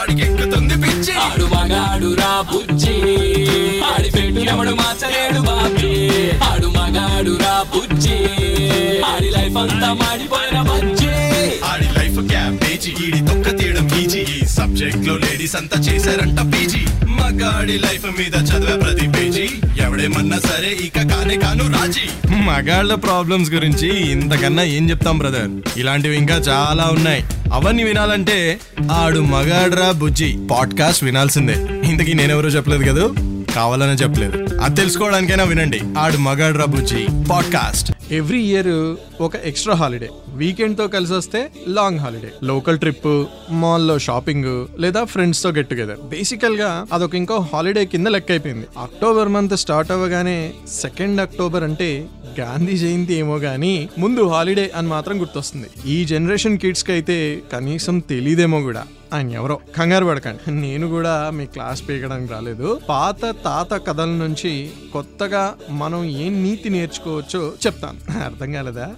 వాడికి ఎక్కుతుంది పిచ్చి. ఆడు మగాడు రా బుజ్జి. ఆడి పెట్టు ఎవడు మార్చలేడు బాబీ. ఆడు మగాడు రా బుజ్జి. ఆడి లైఫ్ అంతా మాడిపోయిన బజ్జి. ఆడి లైఫ్ క్యాబేజీ ఈడి తొక్క తీయడం ఈజీ. ఈ సబ్జెక్ట్లో లేడీస్ అంతా చేశారంట పీజీ. మగాడి లైఫ్ మీద చదివే ప్రతి పేజీ. ఎవడేమన్నా సరే ఇక కానే కాను రాజీ. మగాళ్ళ ప్రాబ్లమ్స్ గురించి ఇంతకన్నా ఏం చెప్తాం బ్రదర్ ఇలాంటివి ఇంకా చాలా ఉన్నాయి. అవన్నీ వినాలంటే ఆడు మగాడ్రా బుజ్జి. పాడ్కాస్ట్ వినాల్సిందే. ఇంతకీ నేనెవరో చెప్పలేదు కదా? కావాలనే చెప్పలేదు. అది తెలుసుకోవడానికైనా వినండి. ఆడు మగాడ్రా బుజ్జి. పాడ్కాస్ట్ ఎవ్రీ ఇయర్ ఒక ఎక్స్ట్రా హాలిడే. వీకెండ్తో కలిసి వస్తే లాంగ్ హాలిడే. లోకల్ ట్రిప్ మాల్లో షాపింగ్ లేదా ఫ్రెండ్స్తో గెట్ టుగెదర్. బేసికల్గా అదొక ఇంకో హాలిడే కింద లెక్క అయిపోయింది. అక్టోబర్ మంత్ స్టార్ట్ అవ్వగానే సెకండ్ అక్టోబర్ అంటే గాంధీ జయంతి ఏమో గానీ ముందు హాలిడే అని మాత్రం గుర్తొస్తుంది. ఈ జనరేషన్ కిడ్స్కి అయితే కనీసం తెలియదేమో కూడా. ఆయన ఎవరో కంగారు పడకండి. నేను కూడా మీ క్లాస్ పీకడానికి రాలేదు. పాత తాత కథల నుంచి కొత్తగా మనం ఏం నీతి నేర్చుకోవచ్చో చెప్తాను. అర్థం కాలేదా?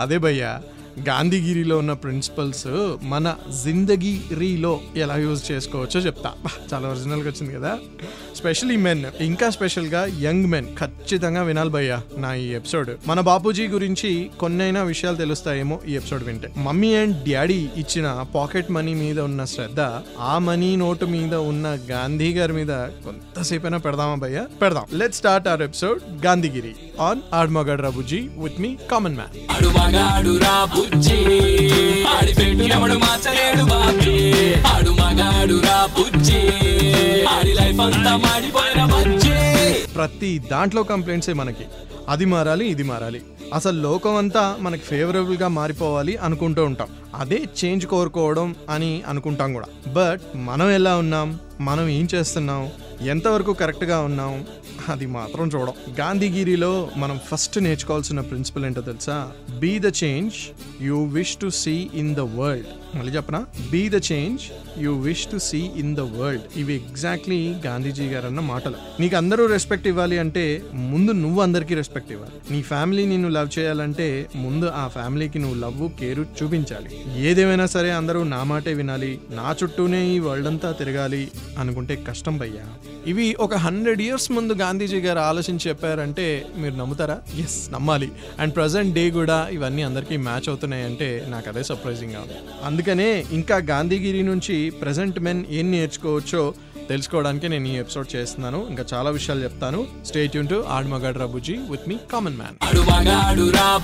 అదే భయ్యా గాంధీగిరిలో ఉన్న ప్రిన్సిపల్స్ మన జిందగీరీలో ఎలా యూజ్ చేసుకోవచ్చో చెప్తా. చాలా ఒరిజినల్గా వచ్చింది కదా. స్పెషలీ మెన్ ఇంకా స్పెషల్గా యంగ్ మెన్. ఖచ్చితంగా వినాలి భయ్యా నా ఈ ఎపిసోడ్. మన బాపూజీ గురించి కొన్నైనా విషయాలు తెలుస్తాయేమో ఈ ఎపిసోడ్ వింటే. మమ్మీ అండ్ డాడీ ఇచ్చిన పాకెట్ మనీ మీద ఉన్న శ్రద్ధ ఆ మనీ నోటు మీద ఉన్న గాంధీ గారి మీద కొంతసేపైనా పెడదామా భయ్యా? పెడదాం. Let start our episode Gandhigiri. On ఆడ్మగడ్ రాబుజీ విత్ మీ కామన్ మ్యాన్ బుజ్జి. ఆడి పెట్టు ఎవడు మార్చలేడు బాబీ. ఆడు మగాడు రా బుజ్జి. ఆడి లైఫ్ అంతా మాడిపోయిన బుజ్జి. ప్రతి దాంట్లో కంప్లైంట్సే మనకి. అది మారాలి ఇది మారాలి. అసలు లోకం అంతా మనకి ఫేవరబుల్గా మారిపోవాలి అనుకుంటూ ఉంటాం. అదే చేంజ్ కోరుకోవడం అని అనుకుంటాం కూడా. బట్ మనం ఎలా ఉన్నాం? మనం ఏం చేస్తున్నాం? ఎంతవరకు కరెక్ట్గా ఉన్నాం అది మాత్రం చూడం. గాంధీగిరిలో మనం ఫస్ట్ నేర్చుకోవాల్సిన ప్రిన్సిపల్ ఏంటో తెలుసా? Be the change you wish to see in the world మళ్ళీ చెప్పనా? Be the change you wish to see in the world ఇవి ఎగ్జాక్ట్లీ గాంధీజీ గారు అన్న మాటలు. నీకు అందరూ రెస్పెక్ట్ ఇవ్వాలి అంటే ముందు నువ్వు అందరికీ రెస్పెక్ట్ ఇవ్వాలి. నీ ఫ్యామిలీ నిన్ను లవ్ చేయాలంటే ముందు ఆ ఫ్యామిలీకి నువ్వు లవ్ కేరు చూపించాలి. ఏదేమైనా సరే అందరూ నా మాటే వినాలి. నా చుట్టూనే ఈ వరల్డ్ అంతా తిరగాలి అనుకుంటే కష్టం భయ్యా. ఇవి ఒక హండ్రెడ్ ఇయర్స్ ముందు గాంధీజీ గారు ఆలోచించి చెప్పారంటే మీరు నమ్ముతారా? ఎస్ నమ్మాలి. అండ్ ప్రజెంట్ డే కూడా ఇవన్నీ అందరికీ మ్యాచ్ అవుతున్నాయంటే నాకు అదే సర్ప్రైజింగ్గా ఉంది. అందుకనే ఇంకా గాంధీగిరి నుంచి ప్రజెంట్ మెన్ ఏం నేర్చుకోవచ్చో తెలుసుకోవడానికి నేను ఈ ఎపిసోడ్ చేస్తున్నాను. ఇంకా చాలా విషయాలు చెప్తాను. స్టేట్ యూన్ టు ఆడ్మగడ్ విత్ మీ కామన్ మ్యాన్ ఆడు మగాడు రా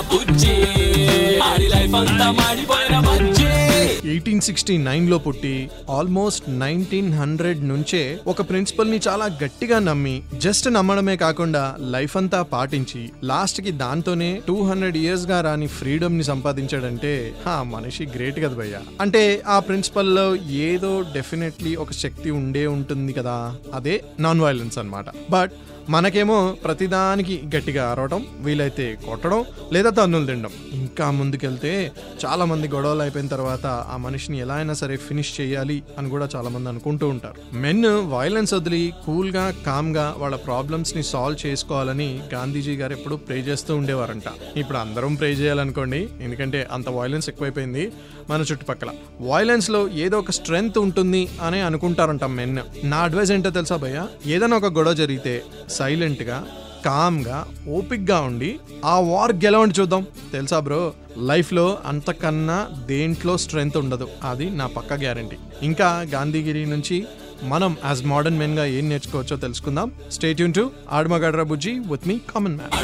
బుజ్జి ఆడి లైఫ్ అంతా మాడిపోయిన బజ్జి. ఎయిటీన్ సిక్స్టీ నైన్లో పుట్టి ఆల్మోస్ట్ నైన్టీన్ హండ్రెడ్ నుంచే ఒక ప్రిన్సిపల్ని చాలా గట్టిగా నమ్మి జస్ట్ నమ్మడమే కాకుండా లైఫ్ అంతా పాటించి లాస్ట్కి దాంతోనే టూ హండ్రెడ్ ఇయర్స్గా రాని ఫ్రీడమ్ని సంపాదించాడంటే ఆ మనిషి గ్రేట్ కదా భయ్య. అంటే ఆ ప్రిన్సిపల్లో ఏదో డెఫినెట్లీ ఒక శక్తి ఉండే ఉంటుంది కదా. అదే నాన్ వైలెన్స్ అనమాట బట్ మనకేమో ప్రతిదానికి గట్టిగా అరవటం వీలైతే కొట్టడం లేదా తన్నులు తినడం. ఇంకా ముందుకెళ్తే చాలా మంది గొడవలు అయిపోయిన తర్వాత ఆ మనిషిని ఎలా అయినా సరే ఫినిష్ చేయాలి అని కూడా చాలా మంది అనుకుంటూ ఉంటారు. మెన్ వైలెన్స్ వదిలి కూల్గా కామ్గా వాళ్ళ ప్రాబ్లమ్స్ని సాల్వ్ చేసుకోవాలని గాంధీజీ గారు ఎప్పుడు ప్రే చేస్తూ ఉండేవారంట. ఇప్పుడు అందరం ప్రే చేయాలనుకోండి ఎందుకంటే అంత వైలెన్స్ ఎక్కువైపోయింది. మన చుట్టుపక్కల. వాయిలెన్స్లో లో ఏదో ఒక స్ట్రెంగ్త్ ఉంటుంది అని అనుకుంటారంట మెన్ నా అడ్వైస్ ఏంటో తెలుసా భయ్య? ఏదైనా ఒక గొడవ జరిగితే సైలెంట్గా కామ్గా ఓపిక్గా ఉండి ఆ వార్ గెలవండి చూద్దాం? తెలుసా బ్రో లైఫ్లో అంతకన్నా దేంట్లో స్ట్రెంగ్త్ ఉండదు. అది నా పక్క గ్యారంటీ ఇంకా గాంధీగిరి నుంచి మనం యాజ్ మోడర్న్ మెన్గా ఏం నేర్చుకోవచ్చో తెలుసుకుందాం. స్టేట్ యూన్ టు ఆడమగడ్ర బుజ్జి విత్ మీ కామన్ మ్యాన్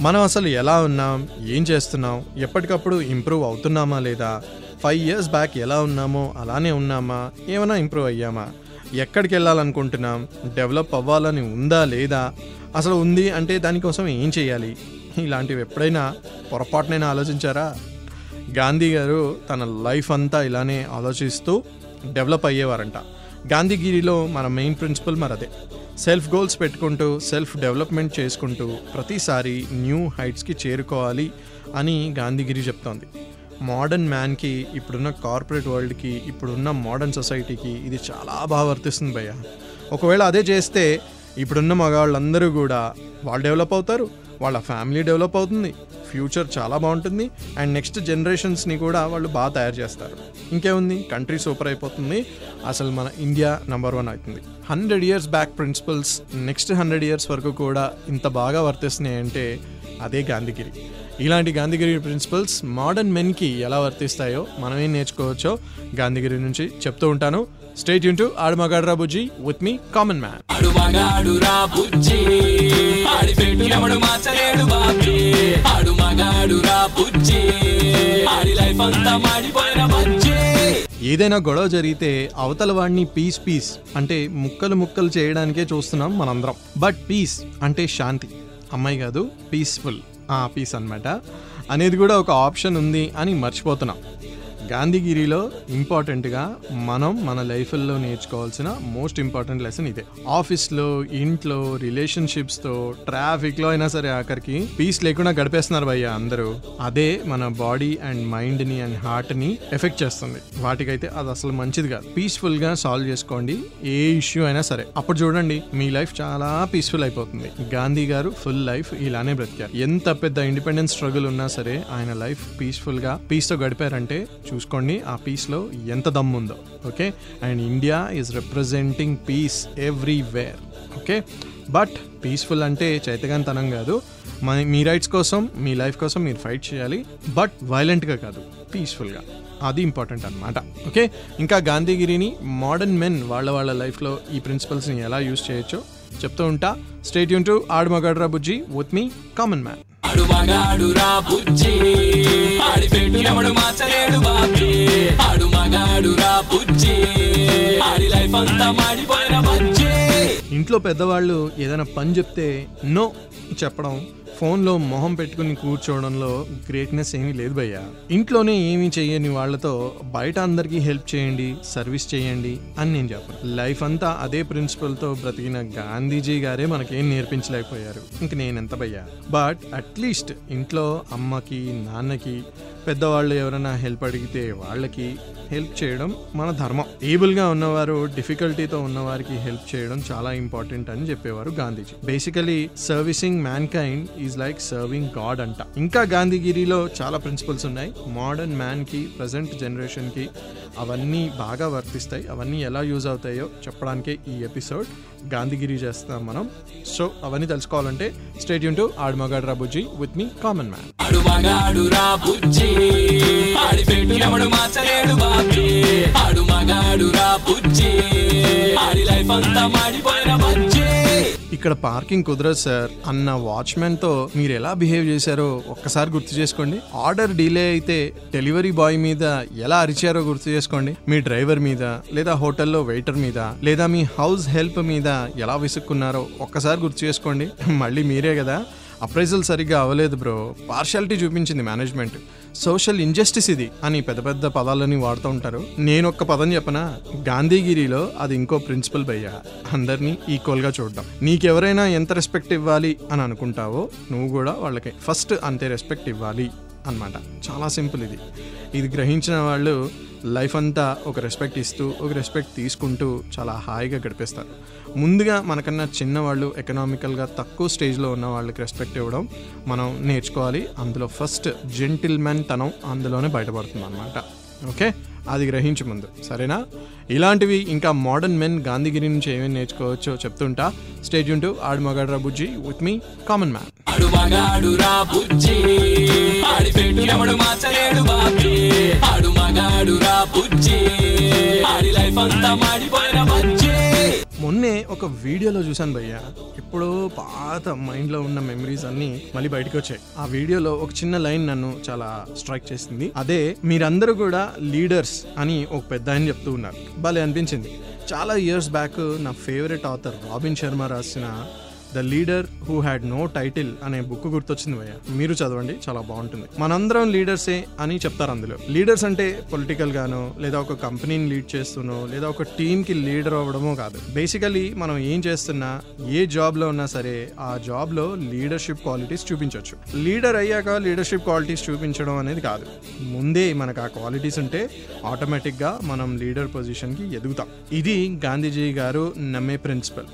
మనం అసలు ఎలా ఉన్నాం ఏం చేస్తున్నాం ఎప్పటికప్పుడు ఇంప్రూవ్ అవుతున్నామా లేదా ఫైవ్ ఇయర్స్ బ్యాక్ ఎలా ఉన్నామో అలానే ఉన్నామా ఏమైనా ఇంప్రూవ్ అయ్యామా ఎక్కడికి వెళ్ళాలనుకుంటున్నాం డెవలప్ అవ్వాలని ఉందా లేదా అసలు ఉంది అంటే దానికోసం ఏం చేయాలి? ఇలాంటివి ఎప్పుడైనా పొరపాటునైనా ఆలోచించారా? గాంధీ గారు తన లైఫ్ అంతా ఇలానే ఆలోచిస్తూ డెవలప్ అయ్యేవారంట. గాంధీగిరిలో మన మెయిన్ ప్రిన్సిపల్ మరి అదే సెల్ఫ్ గోల్స్ పెట్టుకుంటూ సెల్ఫ్ డెవలప్మెంట్ చేసుకుంటూ ప్రతిసారి న్యూ హైట్స్కి చేరుకోవాలి అని గాంధీగిరి చెప్తోంది. మోడర్న్ మ్యాన్కి ఇప్పుడున్న కార్పొరేట్ వరల్డ్కి ఇప్పుడున్న మోడర్న్ సొసైటీకి ఇది చాలా బాగా వర్తిస్తుంది భయ్య. ఒకవేళ అదే చేస్తే ఇప్పుడున్న మగవాళ్ళందరూ కూడా వాళ్ళు డెవలప్ అవుతారు వాళ్ళ ఫ్యామిలీ డెవలప్ అవుతుంది ఫ్యూచర్ చాలా బాగుంటుంది అండ్ నెక్స్ట్ జనరేషన్స్ని కూడా వాళ్ళు బాగా తయారు చేస్తారు. ఇంకేముంది? కంట్రీ సూపర్ అయిపోతుంది. అసలు మన ఇండియా నెంబర్ వన్ అవుతుంది. Hundred years back principles next hundred years వరకు కూడా ఇంత బాగా వర్తిస్తున్నాయి అంటే అదే గాంధీగిరి. ఇలాంటి గాంధీగిరి ప్రిన్సిపల్స్ మోడర్న్ మెన్కి ఎలా వర్తిస్తాయో మనమేం నేర్చుకోవచ్చో గాంధీగిరి నుంచి చెప్తూ ఉంటాను. స్టేట్ యూన్ టు ఆడమగాడ్రా బుజ్జి విత్ మీ కామన్ మ్యాన్ ఆడు మగాడు రా బుజ్జి ఆడి పెట్టు ఎవడు మార్చలేడు బాబీ ఆడు మగాడు రా బుజ్జి ఆడి లైఫ్ అంతా మాడిపోయిన బజ్జి ఏదైనా గొడవ జరిగితే అవతల వాడిని పీస్ పీస్ అంటే ముక్కలు ముక్కలు చేయడానికే చూస్తున్నాం మనందరం. బట్ పీస్ అంటే శాంతి. అమ్మాయి కాదు పీస్ఫుల్ ఆ పీస్ అన్నమాట. అనేది కూడా ఒక ఆప్షన్ ఉంది అని మర్చిపోతున్నాం. గాంధీగిరిలో ఇంపార్టెంట్గా మనం మన లైఫ్లో నేర్చుకోవాల్సిన మోస్ట్ ఇంపార్టెంట్ లెసన్ ఇదే. ఆఫీస్లో ఇంట్లో రిలేషన్షిప్స్తో ట్రాఫిక్లో అయినా సరే ఆఖరికి పీస్ లేకుండా గడిపేస్తున్నారు భయ్య అందరూ. అదే మన బాడీ అండ్ మైండ్ని అండ్ హార్ట్ని ఎఫెక్ట్ చేస్తుంది. వాటికైతే అది అసలు మంచిది కాదు. పీస్ఫుల్గా సాల్వ్ చేసుకోండి. ఏ ఇష్యూ అయినా సరే. అప్పుడు చూడండి మీ లైఫ్ చాలా పీస్ఫుల్ అయిపోతుంది. గాంధీ గారు ఫుల్ లైఫ్ ఇలానే బ్రతికారు. ఎంత పెద్ద ఇండిపెండెన్స్ స్ట్రగుల్ ఉన్నా సరే ఆయన లైఫ్ పీస్ఫుల్గా పీస్తో గడిపారంటే చూసుకోండి. ఆ పీస్లో ఎంత దమ్ముందో okay? And India is representing peace everywhere okay? But peaceful అంటే చైతగాంతనం కాదు. మన మీ రైట్స్ కోసం మీ లైఫ్ కోసం మీరు ఫైట్ చేయాలి. బట్ వైలెంట్గా కాదు పీస్ఫుల్గా అది ఇంపార్టెంట్ అనమాట ఓకే? ఇంకా గాంధీగిరిని మోడర్న్ మెన్ వాళ్ళ వాళ్ళ లైఫ్లో ఈ ప్రిన్సిపల్స్ని ఎలా యూస్ చేయొచ్చో చెప్తూ ఉంటా. స్టేట్ యూన్ టు ఆడమగడ్రా బుజ్జి విత్ మీ కామన్ మ్యాన్ ఆడు మగాడు రా బుజ్జి. ఆడి పెట్టినప్పుడు మార్చలేడు బాబీ. ఆడు మగాడు రా బుజ్జి. ఆడి లైఫ్ అంతా మాడిపోయిన బజ్జి. ఇంట్లో పెద్దవాళ్ళు ఏదైనా పని చెప్తే నో చెప్పడం ఫోన్లో మొహం పెట్టుకుని కూర్చోవడంలో గ్రేట్నెస్ ఏమీ లేదు భయ్య. ఇంట్లోనే ఏమీ చేయని వాళ్ళతో బయట అందరికీ హెల్ప్ చేయండి సర్వీస్ చేయండి అని నేను చెప్పను. లైఫ్ అంతా అదే ప్రిన్సిపల్తో బ్రతికిన గాంధీజీ గారే మనకేం నేర్పించలేకపోయారు. ఇంక నేను ఎంత భయ్యా. బట్ అట్లీస్ట్ ఇంట్లో అమ్మకి నాన్నకి పెద్దవాళ్ళు ఎవరైనా హెల్ప్ అడిగితే వాళ్ళకి హెల్ప్ చేయడం మన ధర్మం. ఏబుల్గా ఉన్నవారు డిఫికల్టీతో ఉన్నవారికి హెల్ప్ చేయడం చాలా ఇంపార్టెంట్ అని చెప్పేవారు Gandhiji. Basically servicing mankind is like serving god అంట. ఇంకా గాంధీగిరిలో చాలా ప్రిన్సిపల్స్ ఉన్నాయి. మోడర్న్ మ్యాన్కి ప్రజెంట్ జనరేషన్కి అవన్నీ బాగా వర్తిస్తాయి. అవన్నీ ఎలా యూజ్ అవుతాయో చెప్పడానికే ఈ ఎపిసోడ్ గాంధీగిరి చేస్తాం మనం. సో అవన్నీ తెలుసుకోవాలంటే స్టేట్ యూన్ టు ఆడుమగాడు రాబుజ్జి విత్ మీ కామన్ మ్యాన్ ఆడి లైఫ్ అంతా మాడిపోయిన ఇక్కడ పార్కింగ్ కుదరదు సార్. అన్న వాచ్మెన్తో మీరు ఎలా బిహేవ్ చేశారో ఒక్కసారి గుర్తు చేసుకోండి. ఆర్డర్ డిలే అయితే డెలివరీ బాయ్ మీద ఎలా అరిచారో గుర్తు చేసుకోండి. మీ డ్రైవర్ మీద లేదా హోటల్లో వెయిటర్ మీద లేదా మీ హౌస్ హెల్ప్ మీద ఎలా విసుక్కున్నారో ఒక్కసారి గుర్తు చేసుకోండి. మళ్ళీ మీరే కదా. అప్రైజల్ సరిగ్గా అవ్వలేదు బ్రో. పార్షాలిటీ చూపించింది మేనేజ్మెంట్. సోషల్ ఇంజస్టిస్ ఇది అని పెద్ద పెద్ద పదాలని వాడుతూ ఉంటారు. నేను ఒక్క పదం చెప్పనా? గాంధీగిరిలో అది ఇంకో ప్రిన్సిపల్ భయ్యా. అందరినీ ఈక్వల్గా చూడడం. నీకెవరైనా ఎంత రెస్పెక్ట్ ఇవ్వాలి అని అనుకుంటావో నువ్వు కూడా వాళ్ళకి. ఫస్ట్ అంతే రెస్పెక్ట్ ఇవ్వాలి. అన్నమాట. చాలా సింపుల్ ఇది. ఇది గ్రహించిన వాళ్ళు లైఫ్ అంతా ఒక రెస్పెక్ట్ ఇస్తూ ఒక రెస్పెక్ట్ తీసుకుంటూ చాలా హాయిగా గడిపేస్తారు. ముందుగా మనకన్నా చిన్నవాళ్ళు ఎకనామికల్గా తక్కువ స్టేజ్లో ఉన్న వాళ్ళకి రెస్పెక్ట్ ఇవ్వడం మనం నేర్చుకోవాలి. అందులో ఫస్ట్ జెంటిల్మెన్ తనం అందులోనే బయటపడుతుంది అనమాట ఓకే? అది గ్రహించు ముందు. సరేనా? ఇలాంటివి ఇంకా మోడర్న్ మెన్ గాంధీగిరి నుంచి ఏమేమి నేర్చుకోవచ్చో చెప్తుంటా. స్టేజ్ ఉంటూ ఆడు మగాడ్రా బుజ్జి విత్ మీ కామన్ మ్యాన్. ఆడు మగాడు రా బుజ్జి. ఆడి పెట్టు ఎవడు మార్చలేడు బాబీ. ఆడు మగాడు రా బుజ్జి. ఆడి లైఫ్ అంతా మాడిపోయిన బుజ్జి. మొన్నే ఒక వీడియోలో చూశాను భయ్య. ఎప్పుడో పాత మైండ్లో ఉన్న మెమరీస్ అన్ని మళ్ళీ బయటకు వచ్చాయి. ఆ వీడియోలో ఒక చిన్న లైన్ నన్ను చాలా స్ట్రైక్ చేసింది. అదే మీరందరూ కూడా లీడర్స్ అని ఒక పెద్ద ఆయన చెప్తూ ఉన్నారు. భలే అనిపించింది. చాలా ఇయర్స్ బ్యాక్ నా ఫేవరెట్ ఆథర్ రాబిన్ శర్మ రాసిన the leader who had no title అనే బుక్ గుర్తొచ్చింది భయ్య. మీరు చదవండి చాలా బాగుంటుంది. మనందరం లీడర్సే అని చెప్తారు అందులో. లీడర్స్ అంటే పొలిటికల్ గాను లేదా ఒక కంపెనీని లీడ్ చేస్తునో లేదా ఒక టీమ్కి లీడర్ అవ్వడమో కాదు. బేసికలీ మనం ఏం చేస్తున్నా ఏ జాబ్లో ఉన్నా సరే ఆ జాబ్లో లీడర్షిప్ క్వాలిటీస్ చూపించవచ్చు లీడర్ అయ్యాక లీడర్షిప్ క్వాలిటీస్ చూపించడం అనేది కాదు. ముందే మనకు ఆ క్వాలిటీస్ ఉంటే ఆటోమేటిక్గా మనం లీడర్ పొజిషన్కి ఎదుగుతాం. ఇది గాంధీజీ గారు నమ్మే ప్రిన్సిపల్.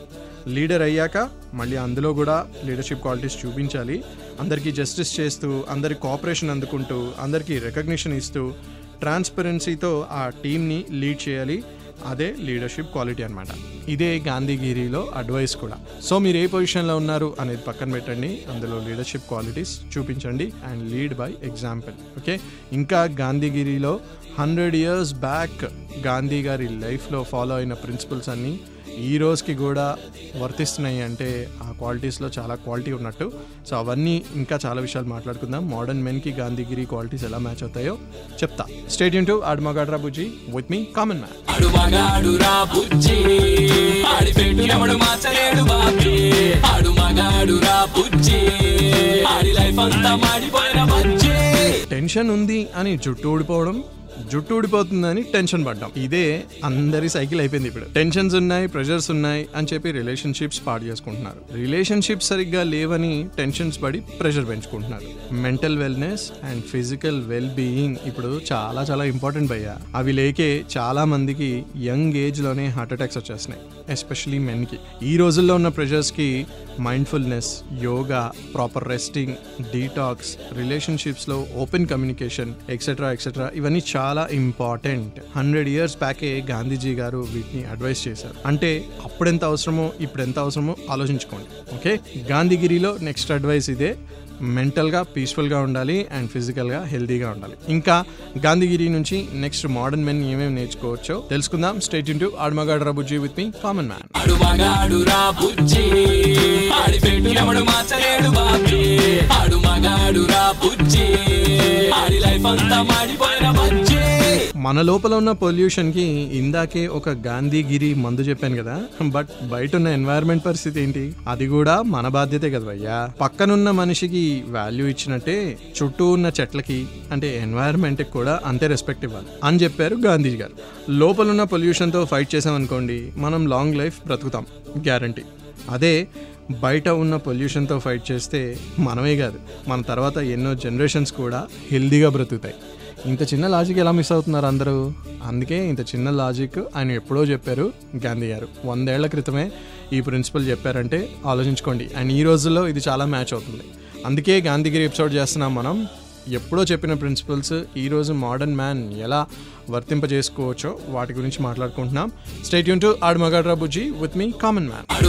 లీడర్ అయ్యాక మళ్ళీ అందులో కూడా లీడర్షిప్ క్వాలిటీస్ చూపించాలి. అందరికీ జస్టిస్ చేస్తూ అందరి కోఆపరేషన్ అందుకుంటూ అందరికీ రికగ్నిషన్ ఇస్తూ ట్రాన్స్పరెన్సీతో ఆ టీంని లీడ్ చేయాలి. అదే లీడర్షిప్ క్వాలిటీ అనమాట ఇదే గాంధీగిరిలో అడ్వైస్ కూడా. సో మీరు ఏ పొజిషన్లో ఉన్నారు అనేది పక్కన పెట్టండి. అందులో లీడర్షిప్ క్వాలిటీస్ చూపించండి. And lead by example. Okay? ఇంకా గాంధీగిరిలో హండ్రెడ్ ఇయర్స్ బ్యాక్ గాంధీ గారి లైఫ్లో ఫాలో అయిన ప్రిన్సిపల్స్ అన్నీ ఈ రోజుకి కూడా వర్తిస్తున్నాయి అంటే ఆ క్వాలిటీస్లో చాలా క్వాలిటీ ఉన్నట్టు. సో అవన్నీ ఇంకా చాలా విషయాలు మాట్లాడుకుందాం. మోడర్న్ మెన్కి గాంధీగిరి క్వాలిటీస్ ఎలా మ్యాచ్ అవుతాయో చెప్తా. స్టేట్ టు ఆడమగాడ్రా బుజ్జి with me common man. Tension ఉంది అని జుట్టు ఊడిపోవడం జుట్టు ఊడిపోతుందని టెన్షన్ పడ్డాం. ఇదే అందరి సైకిల్ అయిపోయింది ఇప్పుడు. టెన్షన్స్ ఉన్నాయి ప్రెషర్స్ ఉన్నాయి అని చెప్పి రిలేషన్షిప్స్ పాడు చేసుకుంటున్నారు. రిలేషన్షిప్స్ సరిగ్గా లేవని టెన్షన్స్ పడి ప్రెషర్ పెంచుకుంటున్నారు. Mental wellness and physical well being ఇప్పుడు చాలా చాలా ఇంపార్టెంట్ భయ్యా. అవి లేకే చాలా మందికి యంగ్ ఏజ్లోనే హార్ట్ అటాక్స్ వచ్చేస్తున్నాయి ఎస్పెషలీ మెన్కి ఈ రోజుల్లో ఉన్న ప్రెషర్స్కి mindfulness yoga proper resting detox రిలేషన్షిప్స్లో open communication etcetera etcetera ఇవన్నీ చాలా ఇంపార్టెంట్ హండ్రెడ్ ఇయర్స్ బ్యాకే గాంధీజీ గారు వీటిని అడ్వైస్ చేశారు. అంటే అప్పుడెంత అవసరమో ఇప్పుడు ఎంత అవసరమో ఆలోచించుకోండి. ఓకే గాంధీగిరిలో నెక్స్ట్ అడ్వైస్ ఇదే. మెంటల్గా పీస్ఫుల్గా ఉండాలి అండ్ ఫిజికల్గా హెల్దీగా ఉండాలి. ఇంకా గాంధీగిరి నుంచి నెక్స్ట్ మోడర్న్ మెన్ ఏమేమి నేర్చుకోవచ్చో తెలుసుకుందాం. స్టేట్ ఇంటూ ఆడమగాడు రబుజీ విత్ మీ కామన్ మ్యాన్ ఆడి లైఫ్ అంతా మాడిపోయిన బజ్జి. మన లోపల ఉన్న పొల్యూషన్కి ఇందాకే ఒక గాంధీగిరి మందు చెప్పాను కదా. బట్ బయట ఉన్న ఎన్వైరన్మెంట్ పరిస్థితి ఏంటి? అది కూడా మన బాధ్యతే కదా భయ్యా. పక్కనున్న మనిషికి వాల్యూ ఇచ్చినట్టే చుట్టూ ఉన్న చెట్లకి అంటే ఎన్వైరన్మెంట్ కూడా అంతే రెస్పెక్ట్ ఇవ్వాలి అని చెప్పారు గాంధీ గారు. లోపల ఉన్న పొల్యూషన్తో ఫైట్ చేసామనుకోండి మనం లాంగ్ లైఫ్ బ్రతుకుతాం గ్యారంటీ. అదే బయట ఉన్న పొల్యూషన్తో ఫైట్ చేస్తే మనమే కాదు మన తర్వాత ఎన్నో జనరేషన్స్ కూడా హెల్దీగా బ్రతుకుతాయి. ఇంత చిన్న లాజిక్ ఎలా మిస్ అవుతున్నారు అందరూ? అందుకే ఇంత చిన్న లాజిక్ ఆయన ఎప్పుడో చెప్పారు గాంధీ గారు. వందేళ్ళ క్రితమే ఈ ప్రిన్సిపల్ చెప్పారంటే ఆలోచించుకోండి. అండ్ ఈ రోజుల్లో ఇది చాలా మ్యాచ్ అవుతుంది. అందుకే గాంధీగిరి ఎపిసోడ్ చేస్తున్నాం మనం. ఎప్పుడో చెప్పిన ప్రిన్సిపల్స్ ఈరోజు మోడర్న్ మ్యాన్ ఎలా వర్తింపజేసుకోవచ్చో వాటి గురించి మాట్లాడుకుంటున్నాం. స్టేట్ యూన్ టు ఆడు మగాడ్రా బుజ్జి విత్ మీ కామన్ మ్యాన్ ఆడు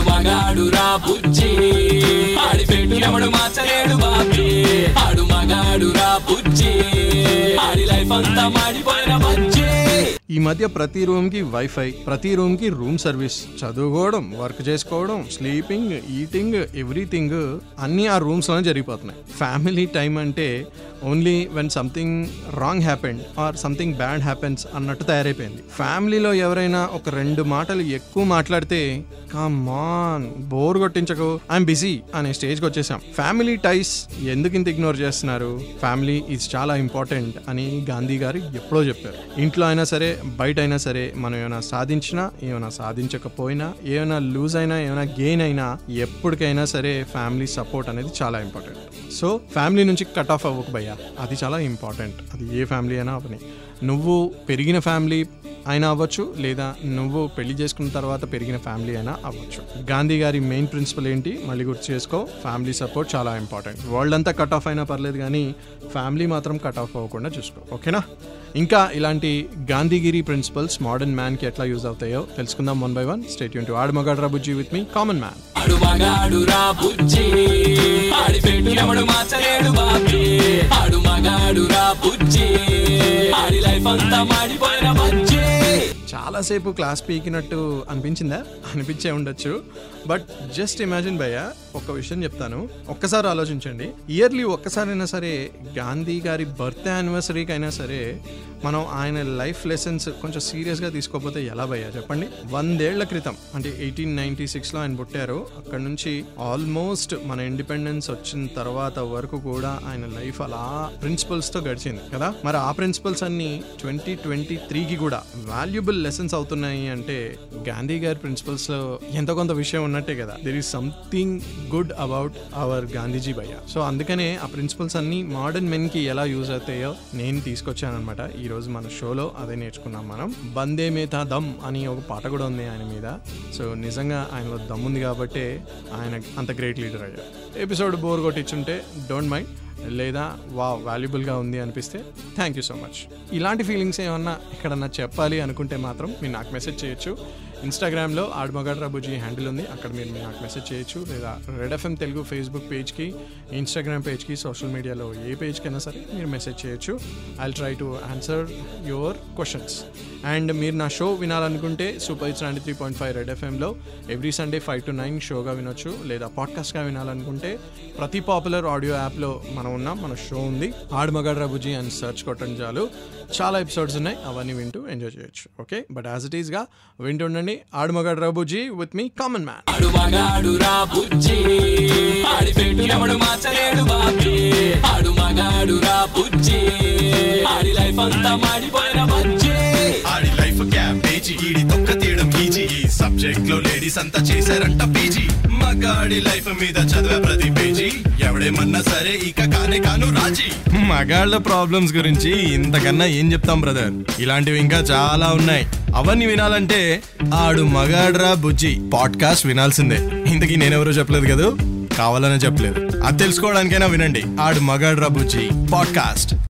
మగాడు రా బుజ్జి. లైఫ్ అంతా మాడిపోయిన ఈ మధ్య ప్రతి రూమ్కి వైఫై ప్రతి రూమ్కి రూమ్ సర్వీస్ చదువుకోవడం వర్క్ చేసుకోవడం స్లీపింగ్ ఈటింగ్ ఎవ్రీథింగ్ అన్నీ ఆ రూమ్స్లోనే జరిగిపోతున్నాయి. ఫ్యామిలీ టైం అంటే only when something wrong happened or something bad happens అన్నట్టు తయారైపోయింది. ఫ్యామిలీలో ఎవరైనా ఒక రెండు మాటలు ఎక్కువ మాట్లాడితే కమాన్ బోర్ కొట్టించకు. ఐఎమ్ బిజీ అనే స్టేజ్కి వచ్చేసాం. ఫ్యామిలీ టైస్ ఎందుకు ఇంత ఇగ్నోర్ చేస్తున్నారు? ఫ్యామిలీ ఈజ్ చాలా ఇంపార్టెంట్ అని గాంధీ గారు ఎప్పుడో చెప్పారు. ఇంట్లో అయినా సరే బయట అయినా సరే మనం ఏమైనా సాధించినా ఏమైనా సాధించకపోయినా ఏమైనా లూజ్ అయినా ఏమైనా గెయిన్ అయినా ఎప్పటికైనా సరే ఫ్యామిలీ సపోర్ట్ అనేది చాలా ఇంపార్టెంట్ సో ఫ్యామిలీ నుంచి కట్ ఆఫ్ అవ్వకు భయ్యా. అది చాలా ఇంపార్టెంట్ అది ఏ ఫ్యామిలీ అయినా అవని నువ్వు పెరిగిన ఫ్యామిలీ అయినా అవ్వచ్చు లేదా నువ్వు పెళ్ళి చేసుకున్న తర్వాత పెరిగిన ఫ్యామిలీ అయినా అవ్వచ్చు. గాంధీ గారి మెయిన్ ప్రిన్సిపల్ ఏంటి? మళ్ళీ గుర్తు చేసుకో ఫ్యామిలీ సపోర్ట్ చాలా ఇంపార్టెంట్. వరల్డ్ అంతా కట్ ఆఫ్ అయినా పర్లేదు కానీ ఫ్యామిలీ మాత్రం కట్ ఆఫ్ అవ్వకుండా చూసుకో ఓకేనా? ఇంకా ఇలాంటి గాంధీగిరి ప్రిన్సిపల్స్ మోడర్న్ మ్యాన్కి ఎట్లా యూజ్ అవుతాయో తెలుసుకుందాం వన్ బై వన్. స్టేట్ యూన్ టు ఆడు బుజ్జి విత్ మీ కామన్ మ్యాన్ ఆడు మగాడు రా బుజ్జి. ఆడి పెట్టు ఎవడు మార్చలేడు బాబీ. ఆడు మగాడు రా బుజ్జి. ఆడి లైఫ్ అంతా మాడిపోయిన బజ్జి. చాలాసేపు క్లాస్ పీకినట్టు అనిపించిందా? అనిపించే ఉండొచ్చు. బట్ జస్ట్ ఇమాజిన్ భయ్య ఒక విషయం చెప్తాను. ఒక్కసారి ఆలోచించండి. ఇయర్లీ ఒక్కసారైనా సరే గాంధీ గారి బర్త్ యానివర్సరీకి అయినా సరే మనం ఆయన లైఫ్ లెసన్స్ కొంచెం సీరియస్గా తీసుకోకపోతే ఎలా భయ్యా చెప్పండి? వందేళ్ళ క్రితం అంటే ఎయిటీన్ నైన్టీ సిక్స్లో ఆయన పుట్టారు. అక్కడ నుంచి ఆల్మోస్ట్ మన ఇండిపెండెన్స్ వచ్చిన తర్వాత వరకు కూడా ఆయన లైఫ్ అలా ప్రిన్సిపల్స్తో గడిచింది కదా? మరి ఆ ప్రిన్సిపల్స్ అన్ని ట్వంటీ ట్వంటీ త్రీకి కూడా వాల్యుబుల్ లెసన్స్ అవుతున్నాయి అంటే గాంధీ గారి ప్రిన్సిపల్స్ ఎంత ఎంతో కొంత విషయం ఉన్నట్టే కదా. There is something good about our Gandhiji భయ్య సో అందుకనే ఆ ప్రిన్సిపల్స్ అన్ని మోడర్న్ మెన్కి ఎలా యూజ్ అవుతాయో నేను తీసుకొచ్చాను అనమాట ఈ రోజు మన షోలో అదే నేర్చుకున్నాం మనం. బందే మేతా దమ్ అని ఒక పాట కూడా ఉంది ఆయన మీద. సో నిజంగా ఆయనలో దమ్ ఉంది కాబట్టి ఆయన అంత గ్రేట్ లీడర్ అయ్యారు. ఎపిసోడ్ బోర్ కొట్టించుంటే డోంట్ మైండ్ లేదా వా వాల్యుబుల్గా ఉంది అనిపిస్తే థ్యాంక్ యూ సో మచ్ ఇలాంటి ఫీలింగ్స్ ఏమన్నా ఎక్కడన్నా చెప్పాలి అనుకుంటే మాత్రం మీరు నాకు మెసేజ్ చేయొచ్చు. ఇన్స్టాగ్రామ్లో ఆడమగడ్ రబుజీ హ్యాండిల్ ఉంది. అక్కడ మీరు నాకు మెసేజ్ చేయొచ్చు. లేదా రెడ్ ఎఫ్ఎం తెలుగు ఫేస్బుక్ పేజ్కి ఇన్స్టాగ్రామ్ పేజ్కి సోషల్ మీడియాలో ఏ పేజ్కైనా సరే మీరు మెసేజ్ చేయొచ్చు. I try to answer your questions and మీరు నా show వినాలనుకుంటే super hits ninety three point five red ఎఫ్ఎంలో every Sunday five to nine షోగా వినొచ్చు. లేదా పాడ్కాస్ట్గా వినాలనుకుంటే ప్రతి పాపులర్ ఆడియో యాప్లో మనం ఉన్నాం. మన షో ఉంది. ఆడమగడ్ రబుజీ అని సెర్చ్ కొట్టడం చాలు. చాలా ఎపిసోడ్స్ ఉన్నాయి అవన్నీ వింటూ ఎంజాయ్ చేయొచ్చు ఓకే బట్ యాజ్ ఇట్ ఈస్గా వింటుండండి ఆడమగడ్ రబుజీ విత్ మీ కామన్ మ్యాన్ ఆడు ఎవడు మార్చలేడు బాబీ. లైఫ్ అంతా మాడిపోయిన బజ్జి. ఆడి లైఫ్ క్యాబేజీ ఈడి తొక్క తీయడం ఈజీ. ఈ సబ్జెక్ట్లో లేడీస్ అంతా చేశారంట పీజీ. మగాడి లైఫ్ మీద చదివే ప్రతి పేజీ సరే ఇక కానే కాను రాజీ. మగాళ్ళ ప్రాబ్లమ్స్ గురించి ఇంతకన్నా ఏం చెప్తాం బ్రదర్ ఇలాంటివి ఇంకా చాలా ఉన్నాయి. అవన్నీ వినాలంటే ఆడు మగాడ్రా బుజ్జి. పాడ్కాస్ట్ వినాల్సిందే. ఇంతకీ నేనెవరో చెప్పలేదు కదా? కావాలనే చెప్పలేదు. అది తెలుసుకోవడానికైనా వినండి. ఆడు మగాడ్రా బుజ్జి. పాడ్కాస్ట్